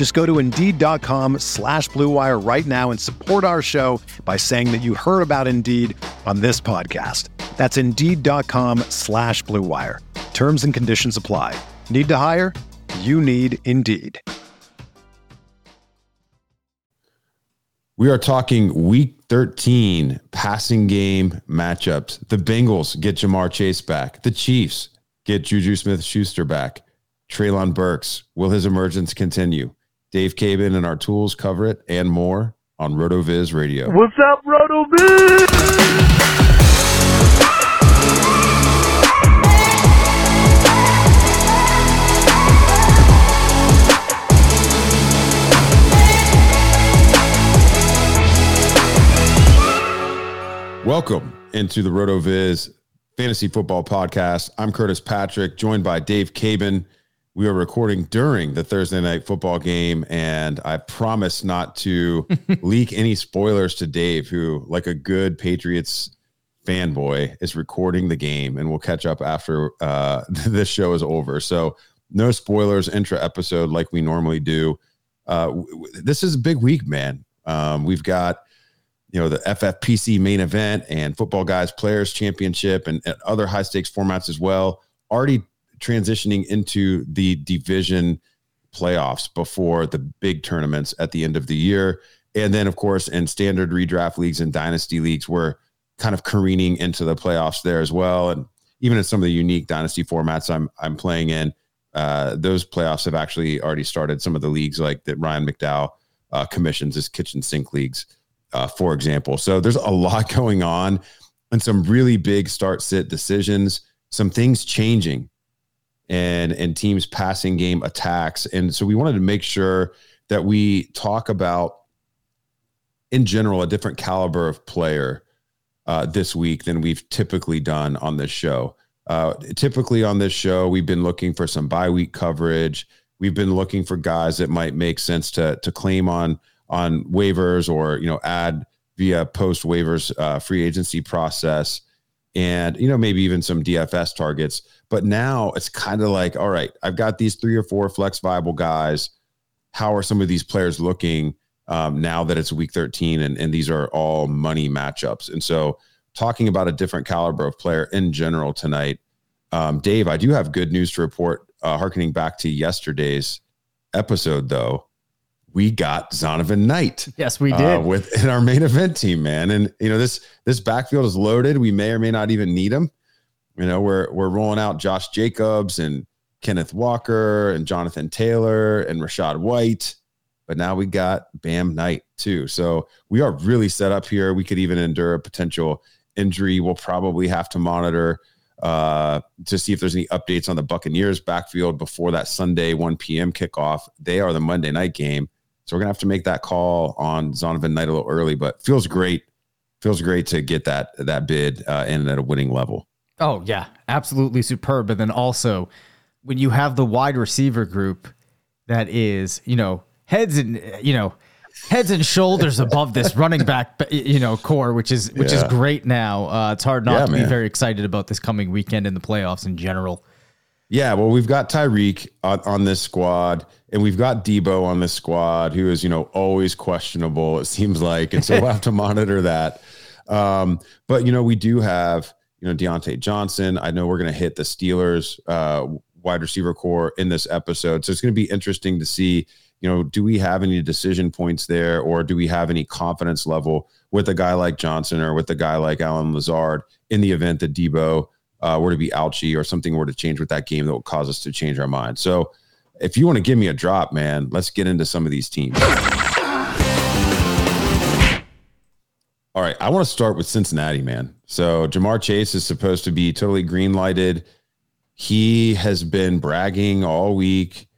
Just go to Indeed.com slash BlueWire right now and support our show by saying that you heard about Indeed on this podcast. That's Indeed.com slash BlueWire. Terms and conditions apply. Need to hire? You need Indeed. We are talking week 13 passing game matchups. The Bengals get Ja'Marr Chase back. The Chiefs get Juju Smith Schuster back. Treylon Burks, will his emergence continue? Dave Caban and our tools cover it and more on RotoViz Radio. What's up, RotoViz? Welcome into the RotoViz Fantasy Football Podcast. I'm Curtis Patrick, joined by Dave Caban. We are recording during the Thursday night football game, and I promise not to leak any spoilers to Dave, who, like a good Patriots fanboy, is recording the game, and we'll catch up after uh, this show is over. So, no spoilers, intra episode like we normally do. Uh, w- this is a big week, man. Um, we've got you know the FFPC main event and Football Guys Players Championship and, and other high stakes formats as well. Already transitioning into the division playoffs before the big tournaments at the end of the year, and then of course in standard redraft leagues and dynasty leagues, we're kind of careening into the playoffs there as well. And even in some of the unique dynasty formats I'm I'm playing in, uh, those playoffs have actually already started. Some of the leagues like that Ryan McDowell uh, commissions as kitchen sink leagues uh, for example. So there's a lot going on and some really big start sit decisions, some things changing and and teams passing game attacks. And so we wanted to make sure that we talk about in general a different caliber of player uh, this week than we've typically done on this show. Uh, typically on this show, we've been looking for some bye week coverage. We've been looking for guys that might make sense to to claim on on waivers or you know add via post waivers uh, free agency process and you know maybe even some dfs targets but now it's kind of like all right i've got these three or four flex viable guys how are some of these players looking um, now that it's week 13 and, and these are all money matchups and so talking about a different caliber of player in general tonight um, dave i do have good news to report uh, harkening back to yesterday's episode though we got Zonovan Knight. Yes, we did uh, with in our main event team, man. And you know this this backfield is loaded. We may or may not even need him. You know, we're we're rolling out Josh Jacobs and Kenneth Walker and Jonathan Taylor and Rachaad White, but now we got Bam Knight too. So we are really set up here. We could even endure a potential injury. We'll probably have to monitor uh, to see if there's any updates on the Buccaneers backfield before that Sunday 1 p.m. kickoff. They are the Monday night game. So we're gonna have to make that call on Zonovan Knight a little early, but feels great. Feels great to get that that bid uh, in at a winning level. Oh yeah, absolutely superb. And then also when you have the wide receiver group that is, you know, heads and you know, heads and shoulders above this running back, you know, core, which is which yeah. is great now. Uh, it's hard not yeah, to man. be very excited about this coming weekend in the playoffs in general. Yeah, well, we've got Tyreek on, on, this squad, and we've got Deebo on this squad, who is you know always questionable. It seems like, and so we'll have to monitor that. Um, but you know, we do have you know Diontae Johnson. I know we're going to hit the Steelers uh, wide receiver core in this episode, so it's going to be interesting to see. You know, do we have any decision points there, or do we have any confidence level with a guy like Johnson or with a guy like Allen Lazard in the event that Deebo uh, were to be ouchy or something were to change with that game that will cause us to change our mind. So if you want to give me a drop, man, let's get into some of these teams. All right, I want to start with Cincinnati, man. So Ja'Marr Chase is supposed to be totally green lighted. He has been bragging all week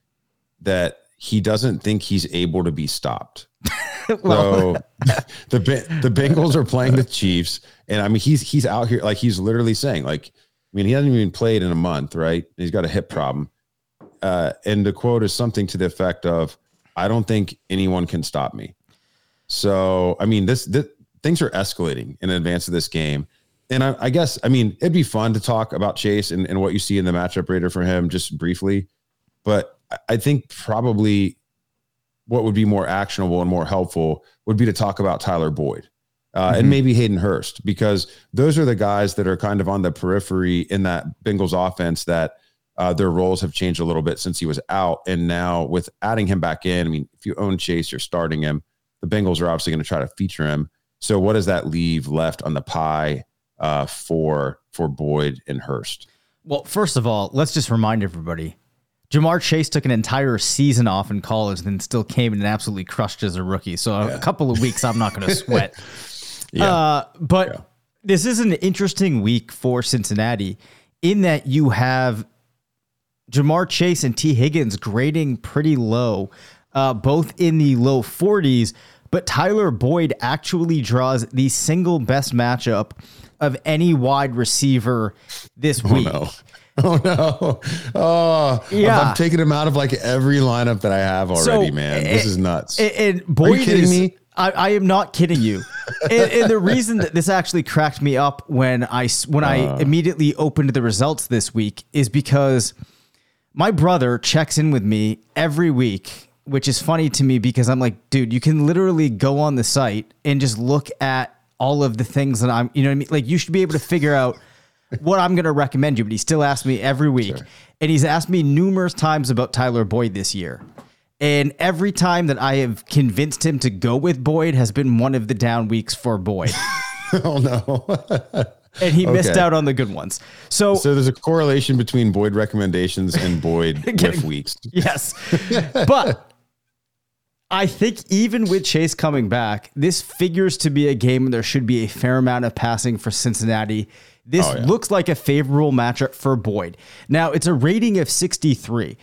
that he doesn't think he's able to be stopped. so the the Bengals are playing the Chiefs, and I mean he's he's out here like he's literally saying like I mean he hasn't even played in a month, right? He's got a hip problem, uh, and the quote is something to the effect of "I don't think anyone can stop me." So I mean this, this things are escalating in advance of this game. And I, I guess, I mean, it'd be fun to talk about Chase and, and what you see in the matchup rater for him just briefly. But I- think probably what would be more actionable and more helpful would be to talk about Tyler Boyd uh, and maybe Hayden Hurst, because those are the guys that are kind of on the periphery in that Bengals offense that uh, their roles have changed a little bit since he was out. And now with adding him back in, I mean, if you own Chase, you're starting him. The Bengals are obviously going to try to feature him. So what does that leave left on the pie uh, for for Boyd and Hurst? Well, first of all, let's just remind everybody Ja'Marr Chase took an entire season off in college and then still came in and absolutely crushed as a rookie. So a couple of weeks I'm not going to sweat. Uh, but this is an interesting week for Cincinnati in that you have Ja'Marr Chase and Tee Higgins grading pretty low, uh, both in the low 40s. But Tyler Boyd actually draws the single best matchup of any wide receiver this week. no. Oh no! Oh, Yeah. I'm taking him out of like every lineup that I have already, man. This eh, is nuts. And, and Boyd kidding is- me? I, I am not kidding you. and, and the reason that this actually cracked me up when I when Uh. I immediately opened the results this week is because my brother checks in with me every week, which is funny to me because I'm like, dude, you can literally go on the site and just look at all of the things that I'm, you know what I mean? Like you should be able to figure out what I'm going to recommend you, but he still asks me every week. And he's asked me numerous times about Tyler Boyd this year. And every time that I have convinced him to go with Boyd has been one of the down weeks for Boyd. oh no! And he missed out on the good ones. So, so there's a correlation between Boyd recommendations and Boyd whiff weeks. yes. but I think even with Chase coming back, this figures to be a game where there should be a fair amount of passing for Cincinnati. This Oh, yeah. looks like a favorable matchup for Boyd. Now, it's a rating of 63.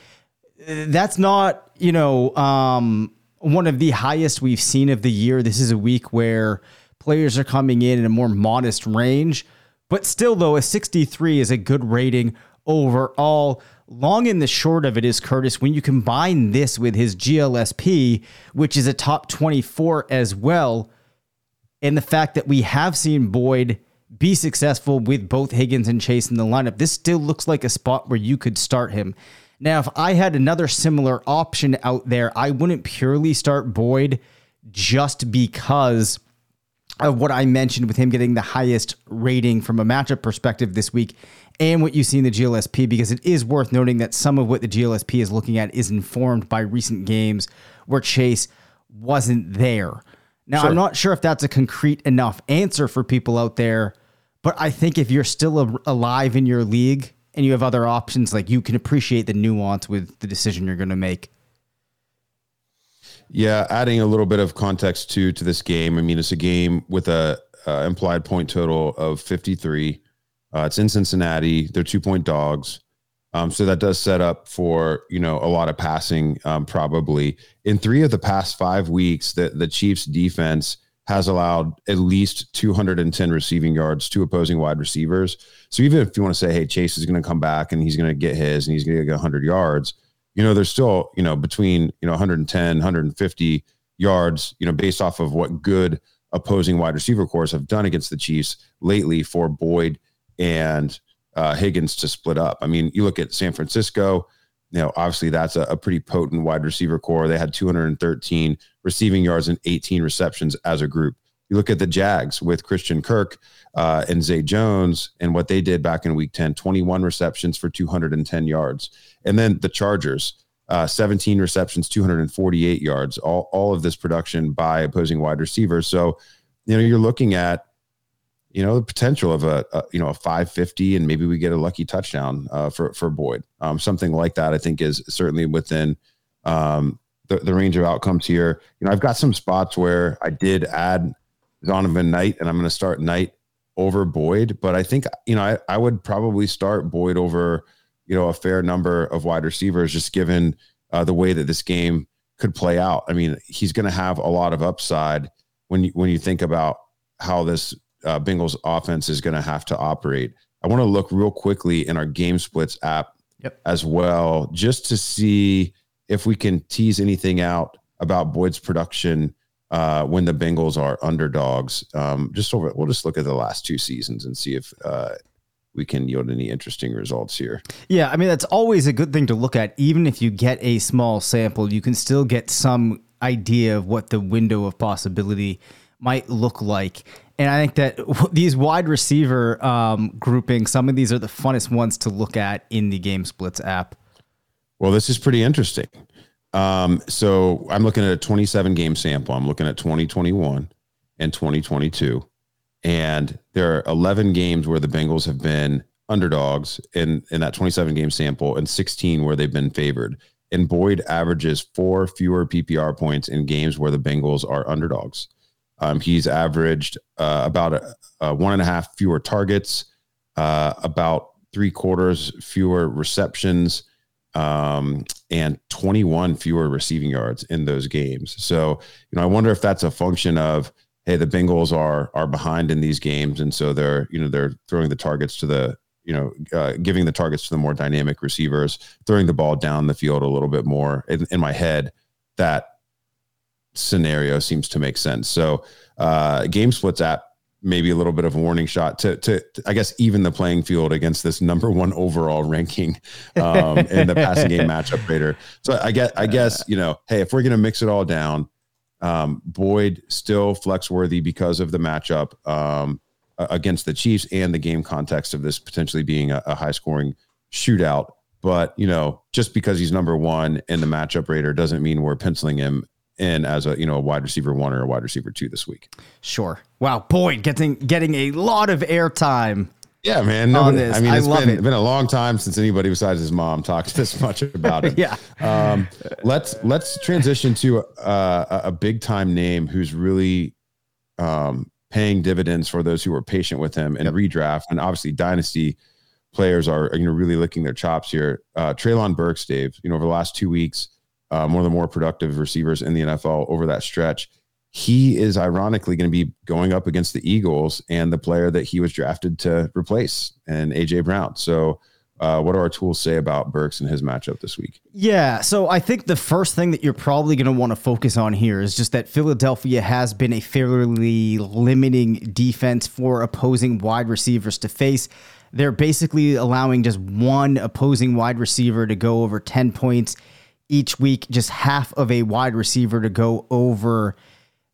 Uh, That's not, you know, um, one of the highest we've seen of the year. This is a week where players are coming in in a more modest range. But still, though, a 63 is a good rating overall. Long and the short of it is, Curtis, when you combine this with his GLSP, which is a top 24 as well, and the fact that we have seen Boyd be successful with both Higgins and Chase in the lineup, this still looks like a spot where you could start him. Now, if I had another similar option out there, I wouldn't purely start Boyd just because of what I mentioned with him getting the highest rating from a matchup perspective this week and what you see in the GLSP, because it is worth noting that some of what the GLSP is looking at is informed by recent games where Chase wasn't there. Now, I'm not sure if that's a concrete enough answer for people out there, but I think if you're still a- alive in your league and you have other options, like you can appreciate the nuance with the decision you're going to make. Yeah, adding a little bit of context to to this game. I mean, it's a game with a uh, implied point total of 53. Uh, it's in Cincinnati. They're two point dogs. Um, so that does set up for you know a lot of passing um, probably in three of the past five weeks. The the Chiefs defense has allowed at least 210 receiving yards to opposing wide receivers. So even if you want to say, hey, Chase is going to come back and he's going to get his and he's going to get 100 yards, you know, there's still, you know, between, you know, 110, 150 yards, you know, based off of what good opposing wide receiver cores have done against the Chiefs lately for Boyd and uh, Higgins to split up. I mean, you look at San Francisco, you know, obviously that's a, a pretty potent wide receiver core. They had 213 receiving yards and 18 receptions as a group. You look at the Jags with Christian Kirk uh, and Zay Jones and what they did back in week 10 21 receptions for 210 yards. And then the Chargers, uh, 17 receptions, 248 yards, all, all of this production by opposing wide receivers. So, you know, you're looking at you know, the potential of a, a, you know a 550 and maybe we get a lucky touchdown uh, for for Boyd. Um, something like that, I think, is certainly within um, the, the range of outcomes here. You know, I've got some spots where I did add Zonovan Knight, and I'm going to start Knight over Boyd, but I think you know I, I would probably start Boyd over you know a fair number of wide receivers, just given uh, the way that this game could play out. I mean, he's going to have a lot of upside when you when you think about how this uh, Bengals offense is going to have to operate. I want to look real quickly in our game splits app Yep. as well, just to see if we can tease anything out about Boyd's production uh, when the Bengals are underdogs. Um, just over, we'll just look at the last two seasons and see if uh, we can yield any interesting results here. Yeah, I mean that's always a good thing to look at. Even if you get a small sample, you can still get some idea of what the window of possibility might look like. And I think that these wide receiver um, groupings, some of these are the funnest ones to look at in the Game Splits app. Well, this is pretty interesting. Um, so I'm looking at a 27 game sample. I'm looking at 2021 and 2022. And there are 11 games where the Bengals have been underdogs in, in that 27 game sample and 16 where they've been favored. And Boyd averages four fewer PPR points in games where the Bengals are underdogs. Um, he's averaged uh, about a, a one and a half fewer targets, uh, about three quarters fewer receptions, um, and 21 fewer receiving yards in those games. So, you know, I wonder if that's a function of, hey, the Bengals are are behind in these games, and so they're you know they're throwing the targets to the you know uh, giving the targets to the more dynamic receivers, throwing the ball down the field a little bit more. In, in my head, that scenario seems to make sense. So, uh, game splits app maybe a little bit of a warning shot to, to, I guess, even the playing field against this number one overall ranking um, in the passing game matchup rater. So I guess, I guess, you know, hey, if we're going to mix it all down, um, Boyd still flex worthy because of the matchup um, against the Chiefs and the game context of this potentially being a, a high scoring shootout. But, you know, just because he's number one in the matchup rater doesn't mean we're penciling him in as a you know a wide receiver one or a wide receiver two this week. Sure. Wow, Boyd getting getting a lot of airtime. Yeah, man. On Nobody, this. I mean, I it's love been, it. been a long time since anybody besides his mom talked this much about it. Yeah. Um, let's let's transition to uh, a, a big time name who's really um, paying dividends for those who are patient with him and redraft, and obviously dynasty players are you know really licking their chops here. Uh, Treylon Burks, Dave. You know, over the last two weeks, uh, one of the more productive receivers in the NFL over that stretch. He is ironically going to be going up against the Eagles and the player that he was drafted to replace, and AJ Brown. So, uh, what do our tools say about Burks and his matchup this week? Yeah, so I think the first thing that you're probably going to want to focus on here is just that Philadelphia has been a fairly limiting defense for opposing wide receivers to face. They're basically allowing just one opposing wide receiver to go over 10 points each week, just half of a wide receiver to go over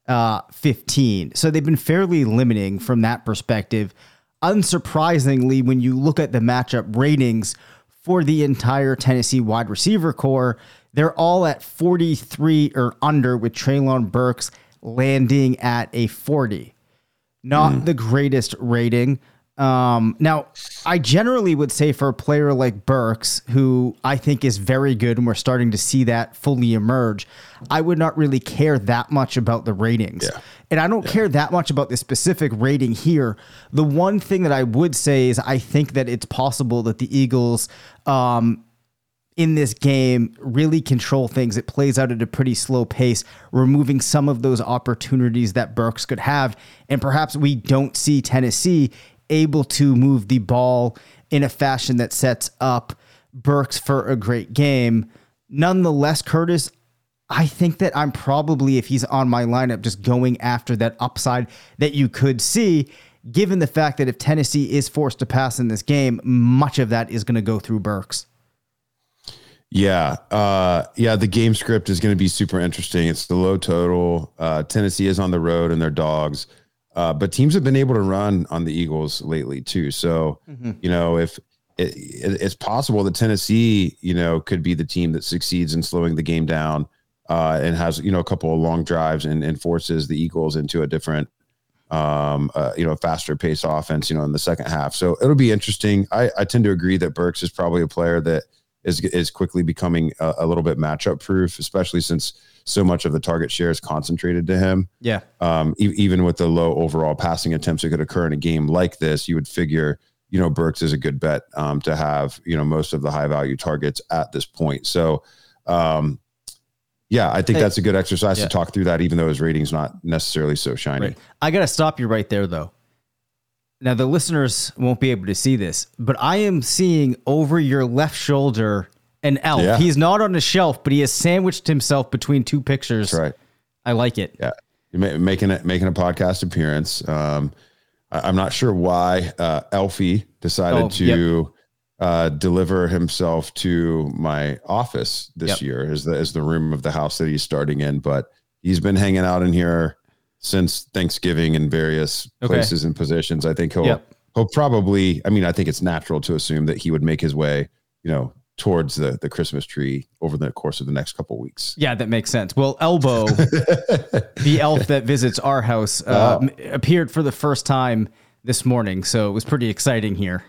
uh, 15. So they've been fairly limiting from that perspective. Unsurprisingly, when you look at the matchup ratings for the entire Tennessee wide receiver core, they're all at 43 or under, with Treylon Burks landing at a 40. Not the greatest rating. Um, now, I generally would say for a player like Burks, who I think is very good, and we're starting to see that fully emerge, I would not really care that much about the ratings. Yeah. And I don't care that much about the specific rating here. The one thing that I would say is I think that it's possible that the Eagles, um, in this game really control things. It plays out at a pretty slow pace, removing some of those opportunities that Burks could have. And perhaps we don't see Tennessee able to move the ball in a fashion that sets up Burks for a great game. Nonetheless, Curtis, I think that I'm probably, if he's on my lineup, just going after that upside that you could see, given the fact that if Tennessee is forced to pass in this game, much of that is going to go through Burks. Yeah, uh, yeah. The game script is going to be super interesting. It's the low total. Uh, Tennessee is on the road and they're dogs, uh, but teams have been able to run on the Eagles lately too. So you know, if it, it, it's possible that Tennessee, you know, could be the team that succeeds in slowing the game down uh, and has you know a couple of long drives and, and forces the Eagles into a different um, uh, you know, faster pace offense, you know, in the second half. So it'll be interesting. I, I tend to agree that Burks is probably a player that is is quickly becoming a, a little bit matchup proof, especially since so much of the target share is concentrated to him. Yeah. Um, e- even with the low overall passing attempts that could occur in a game like this, you would figure, you know, Burks is a good bet um, to have, you know, most of the high value targets at this point. So, um, yeah, I think Hey. that's a good exercise Yeah. to talk through that, even though his rating's not necessarily so shiny. Right. I got to stop you right there, though. Now, the listeners won't be able to see this, but I am seeing over your left shoulder an elf. Yeah. He's not on a shelf, but he has sandwiched himself between two pictures. That's right. I like it. Yeah, making it making a podcast appearance. Um, I, am not sure why uh, Elfie decided Oh, to uh, deliver himself to my office this Yep. year as the as the room of the house that he's starting in. But he's been hanging out in here since Thanksgiving in various Okay. places and positions. I think he'll Yep. he'll probably. I mean, I think it's natural to assume that he would make his way, you know, towards the the Christmas tree over the course of the next couple weeks. Yeah, that makes sense. Well, Elbow, the elf that visits our house, uh, Wow. m- appeared for the first time this morning, so it was pretty exciting here.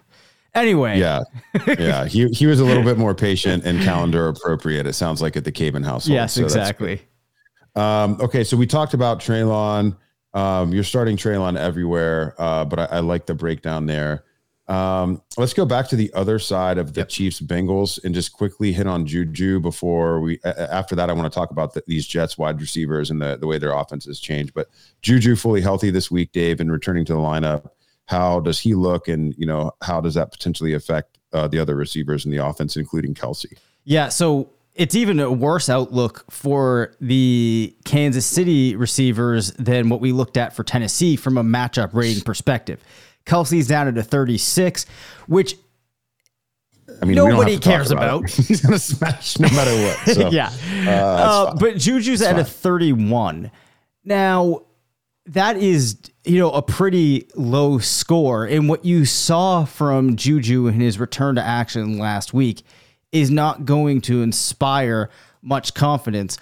Anyway, Yeah, yeah. He he was a little bit more patient and calendar appropriate. It sounds like at the Caban household. yes, So that's exactly. Um, okay, so we talked about Treylon. Um, you're starting Treylon everywhere, uh, but I, I like the breakdown there. Um, let's go back to the other side of the Chiefs Bengals and just quickly hit on Juju before we. After that, I want to talk about the, these Jets wide receivers and the the way their offense has changed. But Juju fully healthy this week, Dave, and returning to the lineup. How does he look, and you know how does that potentially affect uh, the other receivers in the offense, including Kelce? Yeah, so it's even a worse outlook for the Kansas City receivers than what we looked at for Tennessee from a matchup rating perspective. Kelce's down at a 36, which I mean, Nobody to cares about. it. He's gonna smash no matter what. So. yeah. that's Uh, but Juju's at a 31. Now, that is, you know, a pretty low score. And what you saw from Juju in his return to action last week is not going to inspire much confidence.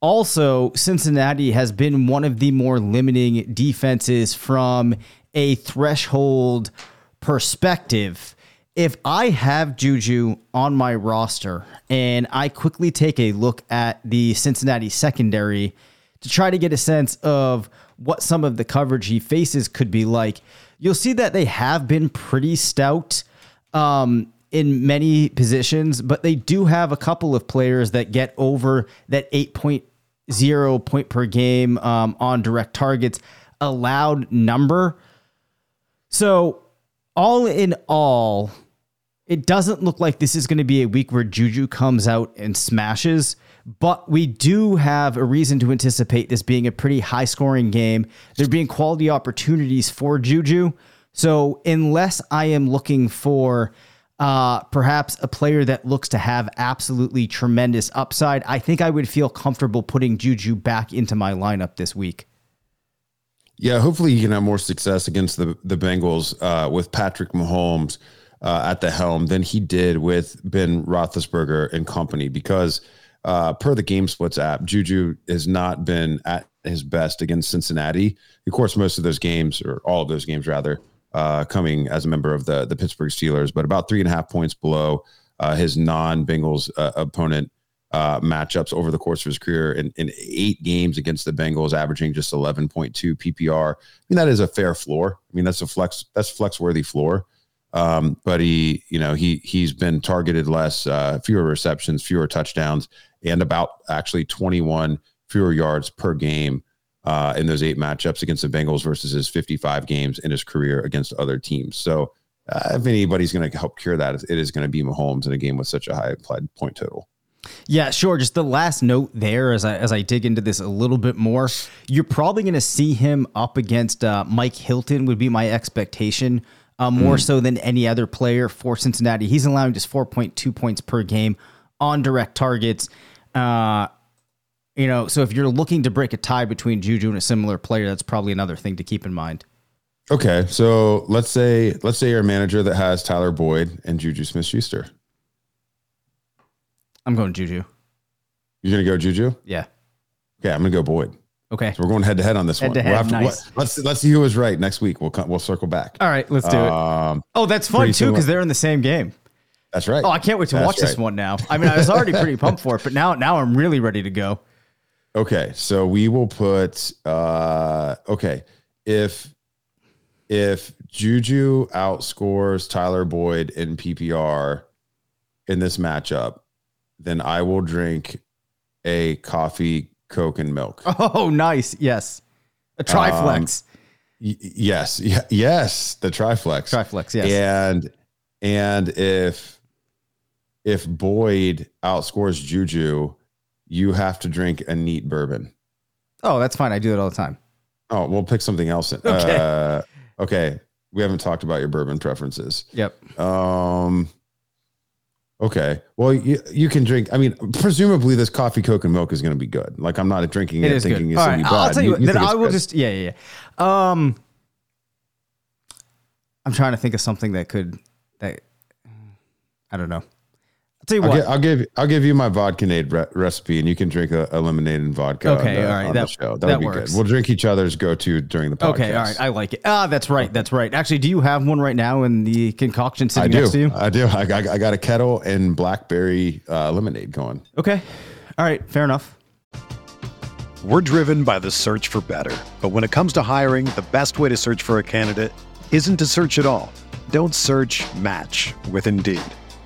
Also, Cincinnati has been one of the more limiting defenses from a threshold perspective. If I have Juju on my roster and I quickly take a look at the Cincinnati secondary to try to get a sense of what some of the coverage he faces could be like, you'll see that they have been pretty stout um, in many positions, but they do have a couple of players that get over that 8.0 point per game um, on direct targets allowed number. So, all in all, it doesn't look like this is going to be a week where Juju comes out and smashes, but we do have a reason to anticipate this being a pretty high scoring game. There being quality opportunities for Juju. So, unless I am looking for uh, perhaps a player that looks to have absolutely tremendous upside, I think I would feel comfortable putting Juju back into my lineup this week. Yeah, hopefully he can have more success against the the Bengals uh, with Patrick Mahomes uh, at the helm than he did with Ben Roethlisberger and company. Because uh, per the Game Splits app, Juju has not been at his best against Cincinnati. Of course, most of those games, or all of those games rather, uh, coming as a member of the the Pittsburgh Steelers, but about three and a half points below uh, his non Bengals uh, opponent uh, matchups over the course of his career in, in eight games against the Bengals, averaging just 11.2 PPR. I mean, that is a fair floor. I mean, that's a flex, that's flex worthy floor. Um, but he, you know, he, he's been targeted less, uh, fewer receptions, fewer touchdowns, and about actually 21 fewer yards per game uh, in those eight matchups against the Bengals versus his 55 games in his career against other teams. So, uh, if anybody's going to help cure that, it is going to be Mahomes in a game with such a high applied point total. Yeah, sure. Just the last note there, as I as I dig into this a little bit more, you're probably going to see him up against uh, Mike Hilton. Would be my expectation, uh, more so than any other player for Cincinnati. He's allowing just 4.2 points per game on direct targets. Uh, you know, so if you're looking to break a tie between Juju and a similar player, that's probably another thing to keep in mind. Okay, so let's say let's say you're a manager that has Tyler Boyd and Juju Smith Schuster. I'm going Juju. You're gonna go Juju? Yeah. Okay, I'm gonna go Boyd. Okay. So we're going head to head on this Head one. to head, We'll have to- nice. let- let's let's see who was right next week. We'll come, we'll circle back. All right, let's do it. Um, Oh, that's fun too because they're in the same game. that's right. Oh, I can't wait to That's watch this one now. I mean, I was already pretty pumped for it, but now now I'm really ready to go. Okay, so we will put uh okay. If if Juju outscores Tyler Boyd in PPR in this matchup, then I will drink a coffee, coke, and milk. Oh, nice. Yes. A triflex. Y- yes, y- yes, the triflex. triflex, yes. And and if if Boyd outscores Juju, you have to drink a neat bourbon. Oh, that's fine. I do that all the time. Oh, we'll pick something else. Okay. Uh, okay. We haven't talked about your bourbon preferences. Yep. Um. Okay. Well, you, you can drink. I mean, presumably this coffee, coke, and milk is going to be good. Like I'm not drinking it, It is thinking good. it's going right. to be bad. I'll tell you, what, then think I will good. just yeah, yeah, yeah. Um I'm trying to think of something that could that I don't know. I'll tell you I'll, what. gi- I'll give I'll give you my vodkanade re- recipe, and you can drink a, a lemonade and vodka. Okay, the, all right, that- show. That, that be works. good. We'll drink each other's go to during the podcast. okay, all right. I like it. Ah, that's right. That's right. Actually, do you have one right now in the concoction I sitting do. next to you? I do. I, got- I got a kettle and blackberry uh, lemonade going. Okay. All right, fair enough. We're driven by the search for better. But when it comes to hiring, the best way to search for a candidate isn't to search at all. Don't search match with Indeed.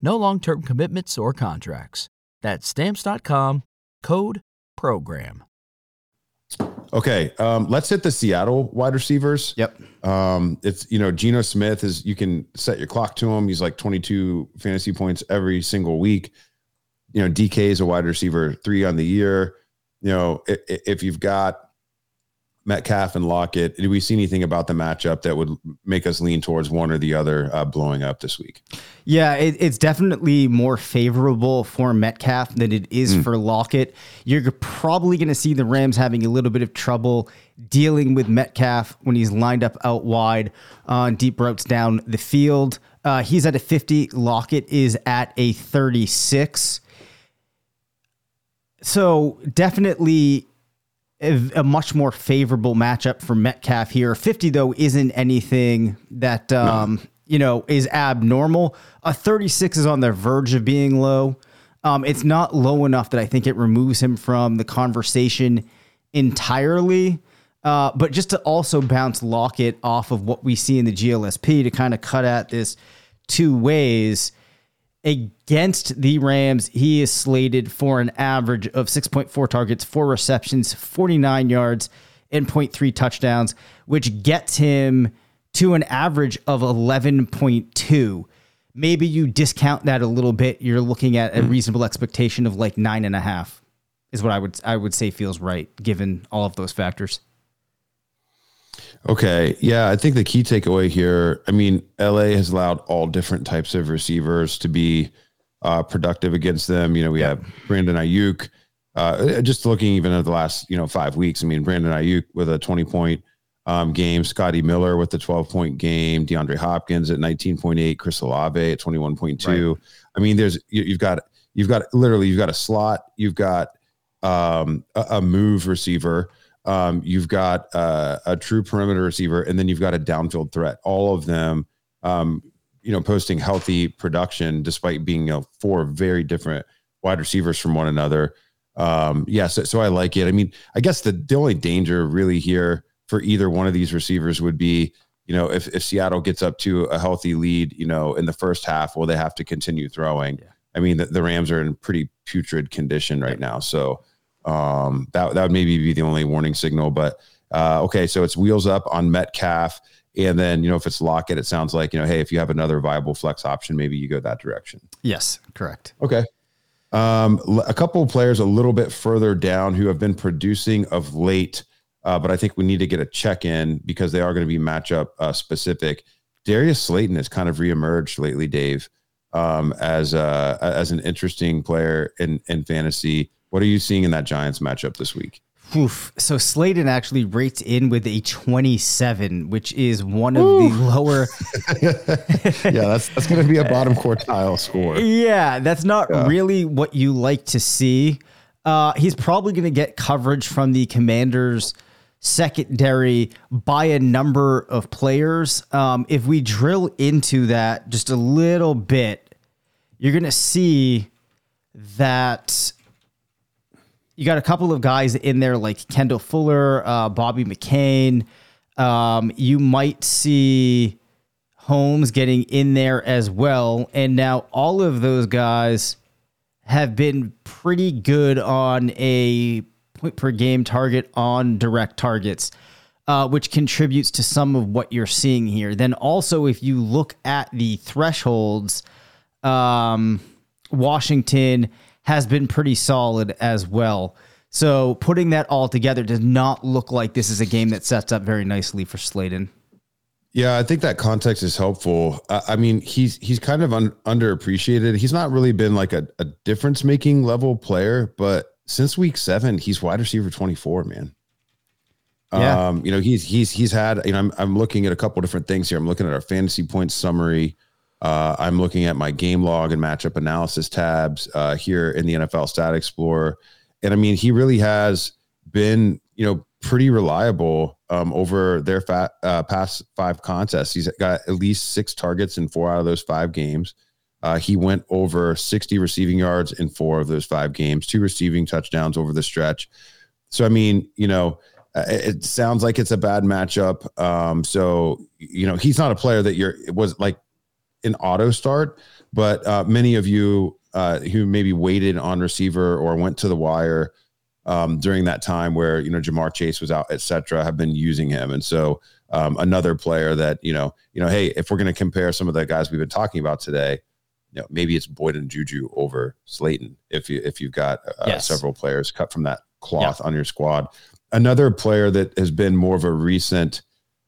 No long term commitments or contracts. That's Stamps.com, code PROGRAM. Okay, um, let's hit the Seattle wide receivers. Yep. Um, it's you know Geno Smith is you can set your clock to him. He's like 22 fantasy points every single week. You know DK is a wide receiver three on the year. You know if, if you've got Metcalf and Lockett, do we see anything about the matchup that would make us lean towards one or the other uh, blowing up this week? Yeah, it, it's definitely more favorable for Metcalf than it is for Lockett. You're probably going to see the Rams having a little bit of trouble dealing with Metcalf when he's lined up out wide on deep routes down the field. Uh, he's at a 50. Lockett is at a 36. So definitely a, much more favorable matchup for Metcalf here. 50 though isn't anything that um, you know is abnormal. A 36 is on the verge of being low. Um, it's not low enough that I think it removes him from the conversation entirely. Uh, but just to also bounce Lockett off of what we see in the GLSP to kind of cut at this two ways against the Rams, he is slated for an average of 6.4 targets, four receptions, 49 yards, and 0.3 touchdowns, which gets him to an average of 11.2. Maybe you discount that a little bit. You're looking at a hmm. reasonable expectation of like nine and a half, is what I would I would say feels right given all of those factors. Okay. Yeah. I think the key takeaway here, I mean, LA has allowed all different types of receivers to be uh, productive against them. You know, we have Brandon Aiyuk. Uh, just looking even at the last, you know, five weeks. I mean, Brandon Aiyuk with a 20 point um, game, Scotty Miller with the 12 point game, DeAndre Hopkins at 19.8, Chris Olave at 21.2. Right. I mean, there's, you, you've got, you've got literally, you've got a slot, you've got um, a, a move receiver um, you've got uh, a true perimeter receiver, and then you've got a downfield threat. All of them, um, you know, posting healthy production despite being you know, four very different wide receivers from one another. Um, yeah, so, so I like it. I mean, I guess the, the only danger really here for either one of these receivers would be, you know, if, if Seattle gets up to a healthy lead, you know, in the first half, will they have to continue throwing? Yeah. I mean, the, the Rams are in pretty putrid condition right now. So, um, that that would maybe be the only warning signal. But uh, okay, so it's wheels up on Metcalf, and then you know if it's Lockett, it sounds like you know, hey, if you have another viable flex option, maybe you go that direction. Yes, correct. Okay. Um, a couple of players a little bit further down who have been producing of late, uh, but I think we need to get a check in because they are going to be matchup uh, specific. Darius Slayton has kind of reemerged lately, Dave, um, as uh, as an interesting player in in fantasy. What are you seeing in that Giants matchup this week? Oof. So Slayton actually rates in with a 27, which is one of Ooh. the lower. yeah, that's that's going to be a bottom quartile score. Yeah, that's not yeah. really what you like to see. Uh, he's probably going to get coverage from the Commanders secondary by a number of players. Um, if we drill into that just a little bit, you're going to see that you got a couple of guys in there like Kendall Fuller, uh, Bobby McCain. Um, you might see Holmes getting in there as well. And now all of those guys have been pretty good on a point per game target on direct targets, uh, which contributes to some of what you're seeing here. Then also, if you look at the thresholds, um, Washington has been pretty solid as well. So putting that all together does not look like this is a game that sets up very nicely for Slayton. Yeah, I think that context is helpful. I mean, he's he's kind of un, underappreciated. He's not really been like a, a difference making level player, but since week seven, he's wide receiver twenty four. Man, yeah. Um, you know, he's he's he's had. You know, I'm I'm looking at a couple different things here. I'm looking at our fantasy points summary. Uh, I'm looking at my game log and matchup analysis tabs uh, here in the NFL Stat Explorer, and I mean he really has been you know pretty reliable um, over their fat, uh, past five contests. He's got at least six targets in four out of those five games. Uh, he went over 60 receiving yards in four of those five games, two receiving touchdowns over the stretch. So I mean, you know, uh, it sounds like it's a bad matchup. Um, so you know, he's not a player that you're it was like an auto start, but uh, many of you uh, who maybe waited on receiver or went to the wire um, during that time where you know Ja'Marr Chase was out, etc., have been using him, and so um, another player that you know, you know, hey, if we're going to compare some of the guys we've been talking about today, you know, maybe it's Boyd and Juju over Slayton if you if you've got uh, yes. several players cut from that cloth yeah. on your squad. Another player that has been more of a recent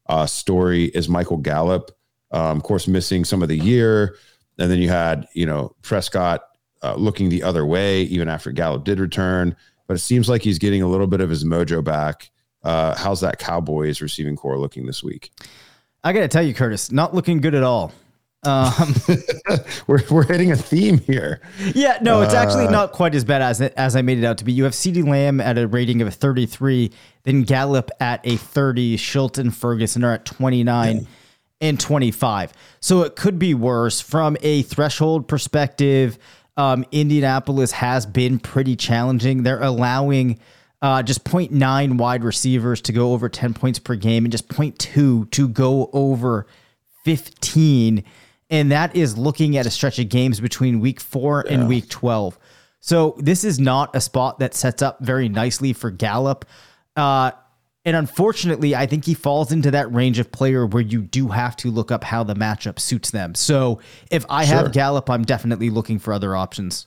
uh, story is Michael Gallup. Um, of course, missing some of the year, and then you had you know Prescott uh, looking the other way even after Gallup did return. But it seems like he's getting a little bit of his mojo back. Uh, how's that Cowboys receiving core looking this week? I got to tell you, Curtis, not looking good at all. Um, we're we're hitting a theme here. Yeah, no, it's actually uh, not quite as bad as as I made it out to be. You have CeeDee Lamb at a rating of a 33, then Gallup at a 30, Schultz and Ferguson are at 29 and 25. So it could be worse from a threshold perspective. Um, Indianapolis has been pretty challenging. They're allowing uh, just 0.9 wide receivers to go over 10 points per game and just 0.2 to go over 15. And that is looking at a stretch of games between week four yeah. and week 12. So this is not a spot that sets up very nicely for Gallup. Uh, And unfortunately, I think he falls into that range of player where you do have to look up how the matchup suits them. So if I Sure. have Gallup, I'm definitely looking for other options.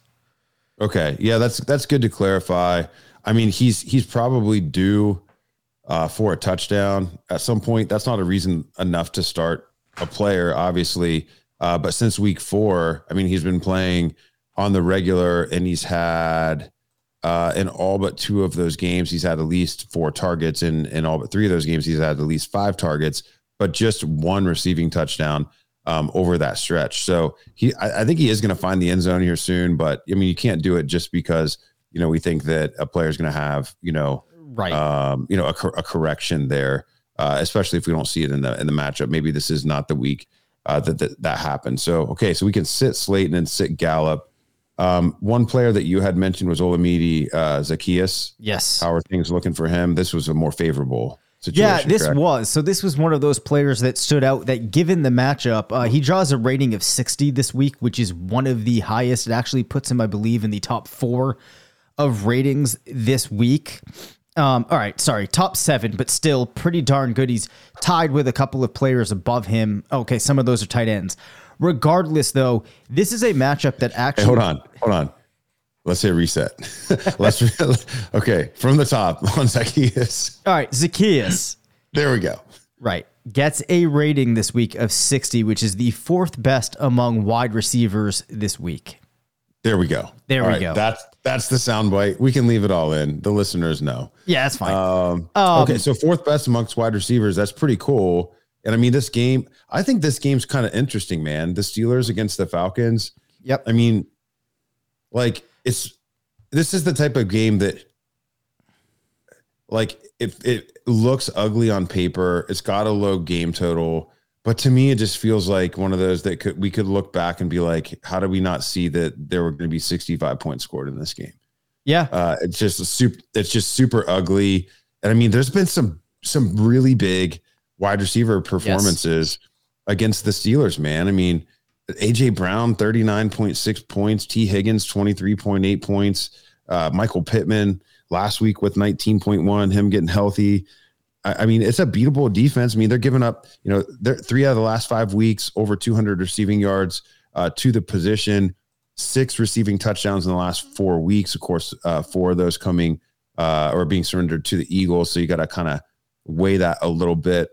Okay, yeah, that's that's good to clarify. I mean, he's he's probably due uh, for a touchdown at some point. That's not a reason enough to start a player, obviously. Uh, but since week four, I mean, he's been playing on the regular, and he's had uh, in all but two of those games, he's had at least four targets. In in all but three of those games, he's had at least five targets, but just one receiving touchdown um, over that stretch. So he, I, I think he is going to find the end zone here soon. But I mean, you can't do it just because you know we think that a player is going to have you know Right. um, you know a, a correction there, uh, especially if we don't see it in the in the matchup. Maybe this is not the week uh, that, that that happened. So okay, so we can sit Slayton and sit Gallup. Um, one player that you had mentioned was Olamide uh, Zaccheaus. yes. How are things looking for him? This was a more favorable situation. Yeah, this correct? was. So this was one of those players that stood out that given the matchup, uh, he draws a rating of 60 this week, which is one of the highest. It actually puts him, I believe, in the top four of ratings this week. Um, all right, sorry, top seven, but still pretty darn good. He's tied with a couple of players above him. Okay, some of those are tight ends. Regardless, though, this is a matchup that actually Hey, hold on, hold on. Let's hit reset. Let's okay from the top on Zaccheaus. All right, Zaccheaus. There we go. Right. Gets a rating this week of 60, which is the fourth best among wide receivers this week. There we go. There All we right, go. That's that's the soundbite. We can leave it all in. The listeners know. Yeah, that's fine. Um, Um, okay, so fourth best amongst wide receivers. That's pretty cool. And I mean, this game. I think this game's kind of interesting, man. The Steelers against the Falcons. Yep. I mean, like it's this is the type of game that, like, if it looks ugly on paper, it's got a low game total. But to me, it just feels like one of those that could we could look back and be like, how did we not see that there were going to be 65 points scored in this game? yeah. Uh, it's just a super. It's just super ugly. And I mean, there's been some some really big wide receiver performances against the Steelers. Man, I mean, AJ Brown 39.6 points, Tee Higgins 23.8 points, uh, Michael Pittman last week with 19.1. Him getting healthy. I, I mean, it's a beatable defense. I mean, they're giving up. You know, they're three out of the last five weeks over 200 receiving yards uh, to the position six receiving touchdowns in the last four weeks. Of course, uh, four of those coming uh, or being surrendered to the Eagles. So you got to kind of weigh that a little bit.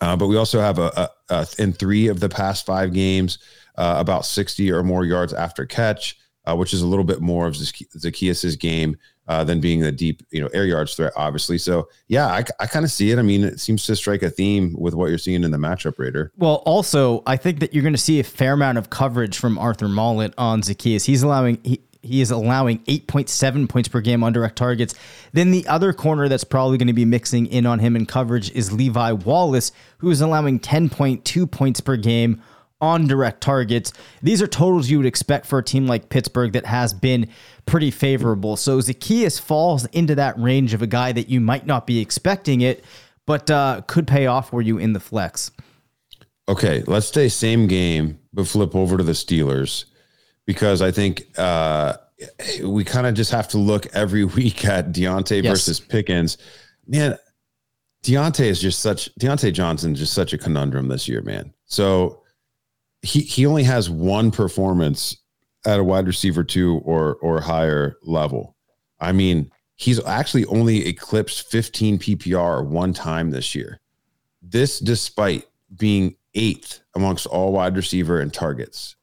Uh, but we also have a, a, a in three of the past five games uh, about 60 or more yards after catch, uh, which is a little bit more of Zacche- Zaccheaus' game uh, than being a deep, you know, air yards threat, obviously. So yeah, I, I kind of see it. I mean, it seems to strike a theme with what you're seeing in the matchup, Rater. Well, also, I think that you're going to see a fair amount of coverage from Arthur Maulet on Zaccheaus. He's allowing he is allowing 8.7 points per game on direct targets. Then the other corner that's probably going to be mixing in on him in coverage is Levi Wallace, who is allowing 10.2 points per game on direct targets. These are totals you would expect for a team like Pittsburgh that has been pretty favorable. So Zaccheaus falls into that range of a guy that you might not be expecting it, but uh, could pay off for you in the flex. Okay, let's stay same game, but flip over to the Steelers because I think uh, we kind of just have to look every week at Diontae Yes. versus Pickens. Man, Diontae is just such Diontae Johnson is just such a conundrum this year, man. So he he only has one performance at a wide receiver two or or higher level. I mean, he's actually only eclipsed 15 PPR one time this year. This despite being eighth amongst all wide receiver and targets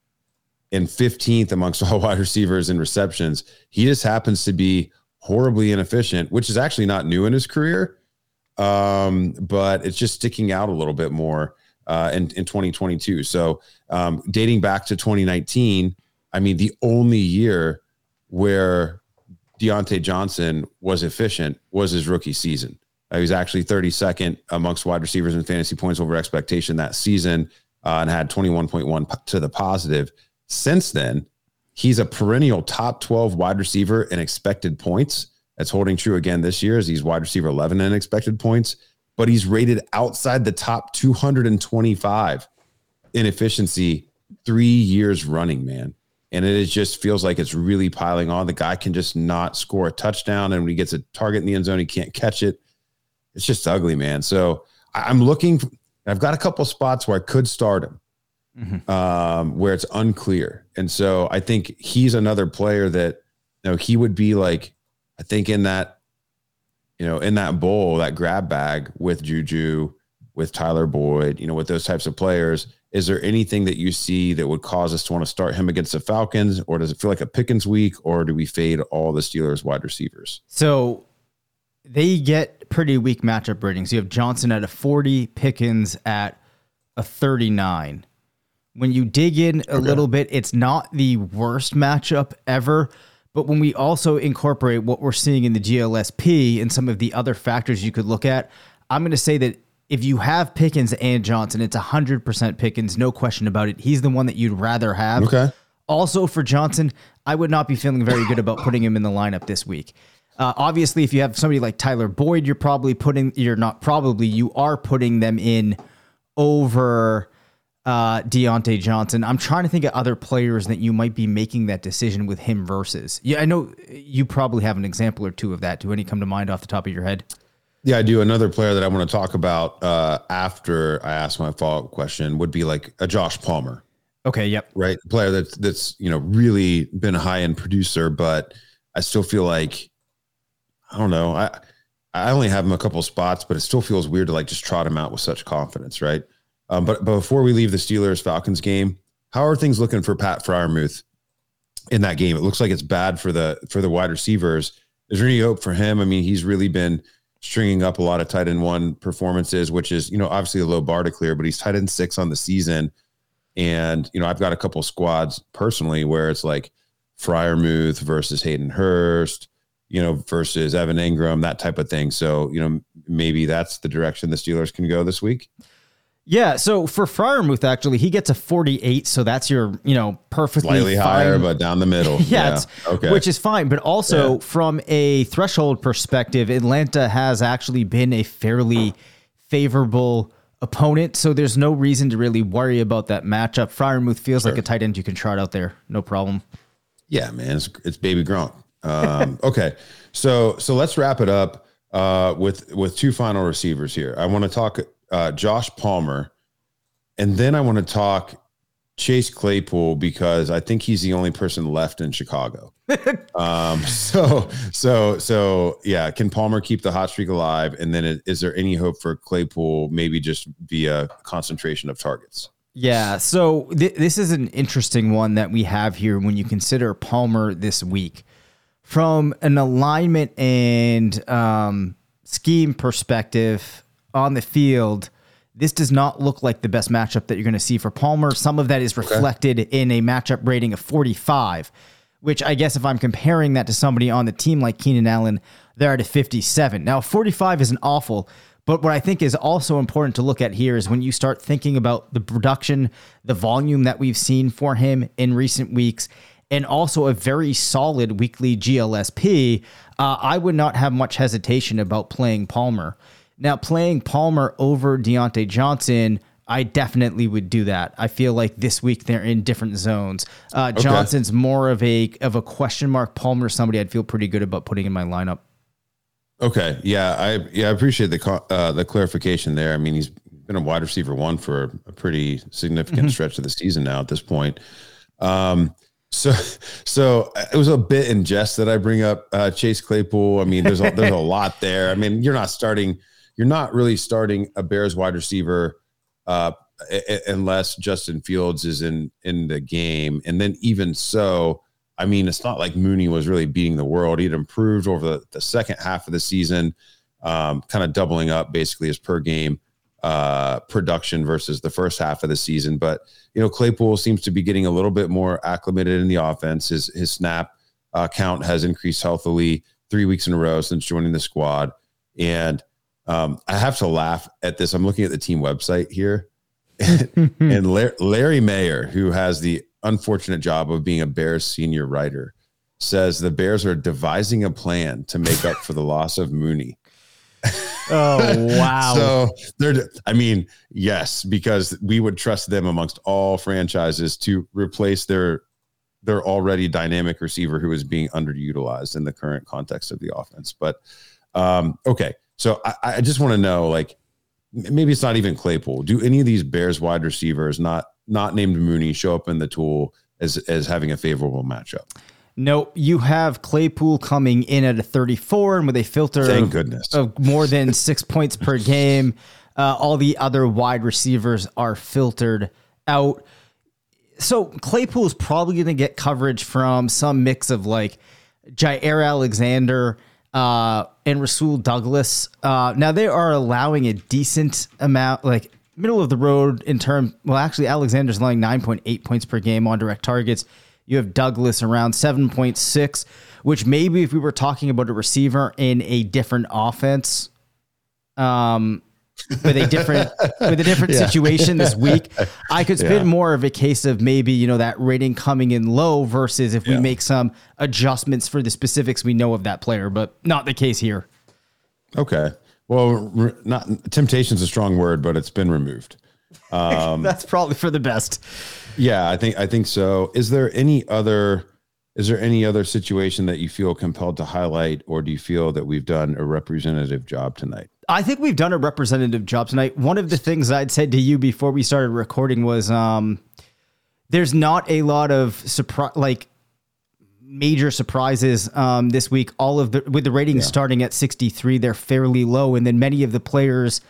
and 15th amongst all wide receivers in receptions. He just happens to be horribly inefficient, which is actually not new in his career. Um, but it's just sticking out a little bit more uh, in, in 2022. So um, dating back to 2019, I mean, the only year where Diontae Johnson was efficient was his rookie season. He was actually 32nd amongst wide receivers in fantasy points over expectation that season uh, and had 21.1 p- to the positive. Since then, he's a perennial top 12 wide receiver in expected points. That's holding true again this year as he's wide receiver 11 in expected points, but he's rated outside the top 225 in efficiency three years running, man. And it just feels like it's really piling on. The guy can just not score a touchdown. And when he gets a target in the end zone, he can't catch it. it's just ugly, man. So I'm looking. I've got a couple spots where I could start him, Mhm. um, where it's unclear, and so I think he's another player that you know he would be like. I think in that, you know, in that bowl, that grab bag with Juju, with Tyler Boyd, you know, with those types of players. Is there anything that you see that would cause us to want to start him against the Falcons, or does it feel like a Pickens week, or do we fade all the Steelers wide receivers? So they get pretty weak matchup ratings. You have Johnson at a 40, Pickens at a 39. When you dig in a little bit, it's not the worst matchup ever. But when we also incorporate what we're seeing in the GLSP and some of the other factors you could look at, I'm going to say that if you have Pickens and Johnson, it's 100% Pickens, no question about it. He's the one that you'd rather have. Okay. Also, for Johnson, I would not be feeling very good about putting him in the lineup this week. Uh, obviously, if you have somebody like Tyler Boyd, you're probably putting, you're not probably, you are putting them in over uh, Diontae Johnson. I'm trying to think of other players that you might be making that decision with him versus. Yeah, I know you probably have an example or two of that. Do any come to mind off the top of your head? Yeah, I do. Another player that I want to talk about uh, after I ask my follow up question would be like a Josh Palmer, Okay, yep. right? Player that's that's you know really been a high end producer, but I still feel like I don't know. I I only have him a couple spots, but it still feels weird to like just trot him out with such confidence, right? Um, but, but before we leave the Steelers Falcons game, how are things looking for Pat Freiermuth in that game? It looks like it's bad for the for the wide receivers. Is there any hope for him? I mean, he's really been stringing up a lot of tight end one performances, which is you know obviously a low bar to clear, but he's tight end six on the season. And you know, I've got a couple squads personally where it's like Freiermuth versus Hayden Hurst, you know, versus Evan Engram, that type of thing. So you know, maybe that's the direction the Steelers can go this week. Yeah, so for Freiermuth, actually, he gets a 48, so that's your, you know, perfectly Slightly fine. higher, but down the middle. yeah, it's, okay. which is fine. But also Yeah. from a threshold perspective, Atlanta has actually been a fairly favorable opponent, so there's no reason to really worry about that matchup. Freiermuth feels like a tight end you can trot out there, no problem. Yeah, man, it's, it's baby Gronk. Um, okay, so so let's wrap it up uh, with with two final receivers here. I want to talk uh, Josh Palmer, and then I want to talk Chase Claypool because I think he's the only person left in Chicago. um, so so so yeah, can Palmer keep the hot streak alive? And then is there any hope for Claypool, maybe just via concentration of targets? Yeah, so th- this is an interesting one that we have here when you consider Palmer this week. From an alignment and um, scheme perspective on the field, this does not look like the best matchup that you're going to see for Palmer. Some of that is reflected in a matchup rating of 45, which I guess if I'm comparing that to somebody on the team like Keenan Allen, they're at a 57. Now, 45 isn't awful, but what I think is also important to look at here is when you start thinking about the production, the volume that we've seen for him in recent weeks, and also a very solid weekly GLSP, uh, I would not have much hesitation about playing Palmer. Now, playing Palmer over Diontae Johnson, I definitely would do that. I feel like this week they're in different zones. Uh, Johnson's more of a of a question mark. Palmer, somebody I'd feel pretty good about putting in my lineup. Okay, yeah, I yeah I appreciate the uh, the clarification there. I mean, he's been a wide receiver one for a pretty significant stretch of the season now at this point. Um, so so it was a bit in jest that I bring up uh, Chase Claypool. I mean, there's a, there's a lot there. I mean, you're not starting, you're not really starting a Bears wide receiver uh, unless Justin Fields is in in the game, and then even so. I mean, it's not like Mooney was really beating the world. He'd improved over the, the second half of the season, um, kind of doubling up basically his per game uh, production versus the first half of the season. But you know, Claypool seems to be getting a little bit more acclimated in the offense. His his snap uh, count has increased healthily three weeks in a row since joining the squad, and um, I have to laugh at this. I'm looking at the team website here, and Larry, Larry Mayer, who has the unfortunate job of being a Bears senior writer, says the Bears are devising a plan to make up for the loss of Mooney. Oh wow! So they're, I mean, yes, because we would trust them amongst all franchises to replace their their already dynamic receiver who is being underutilized in the current context of the offense. But um, okay, So I, I just want to know, like, maybe it's not even Claypool. Do any of these Bears wide receivers not not named Mooney show up in the tool as as having a favorable matchup? No, you have Claypool coming in at a 34 and with a filter Thank of, goodness. of more than six points per game. Uh, all the other wide receivers are filtered out. So Claypool is probably going to get coverage from some mix of like Jaire Alexander uh, and Rasul Douglas. Uh, now they are allowing a decent amount, like middle of the road in term. Well, actually, Alexander's allowing 9.8 points per game on direct targets. You have Douglas around 7.6, which maybe if we were talking about a receiver in a different offense, um, with a different with a different situation this week, I could spin Yeah. more of a case of maybe you know that rating coming in low versus if we Yeah. make some adjustments for the specifics we know of that player, but not the case here. Okay. Well, re- not temptation's a strong word, but it's been removed. Um, That's probably for the best. Yeah, I think I think so. Is there any other is there any other situation that you feel compelled to highlight or do you feel that we've done a representative job tonight? I think we've done a representative job tonight. One of the things I'd said to you before we started recording was um, there's not a lot of surprise, like major surprises um, this week. All of the with the ratings starting at 63, they're fairly low, and then many of the players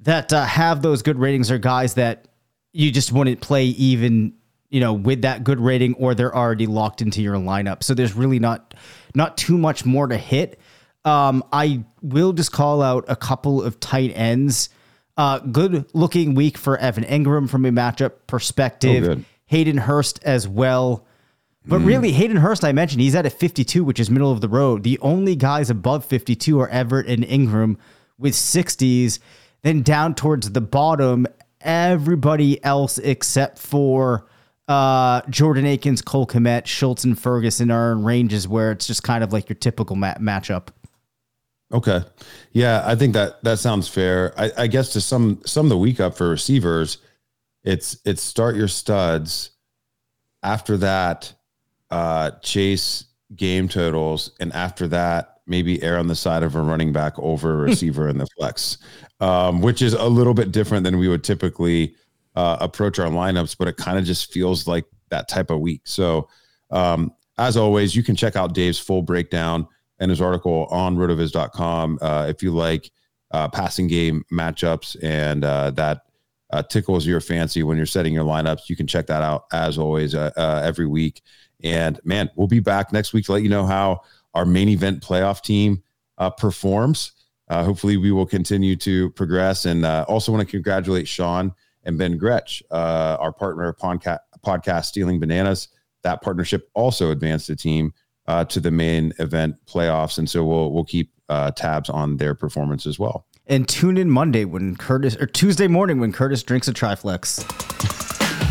that uh, have those good ratings are guys that you just wouldn't play even you know with that good rating or they're already locked into your lineup. So there's really not not too much more to hit. Um, i will just call out a couple of tight ends. Uh, good looking week for evan engram from a matchup perspective. Oh, hayden hurst as well. But really, Hayden Hurst, I mentioned, he's at a 52, which is middle of the road. The only guys above 52 are Everett and Engram with 60s. Then down towards the bottom, everybody else except for uh, Jordan Akins, Cole Kmet, Schultz, and Ferguson are in ranges where it's just kind of like your typical ma- matchup. Okay. Yeah, I think that that sounds fair. I, I guess to some some of the week up for receivers, it's it's start your studs. After that, uh, chase game totals, and after that, maybe err on the side of a running back over a receiver in the flex, um, which is a little bit different than we would typically uh, approach our lineups. But it kind of just feels like that type of week. So, um, as always, you can check out Dave's full breakdown and his article on rotoviz.com uh, if you like uh, passing game matchups and uh, that uh, tickles your fancy when you're setting your lineups. You can check that out as always uh, uh, every week. And man, we'll be back next week to let you know how our main event playoff team uh, performs. Uh, hopefully, we will continue to progress. And also want to congratulate Sean and Ben Gretch, uh, our partner podcast, podcast Stealing Bananas. That partnership also advanced the team uh, to the main event playoffs, and so we'll we'll keep uh, tabs on their performance as well. And tune in Monday when Curtis, or Tuesday morning when Curtis drinks a Triflex.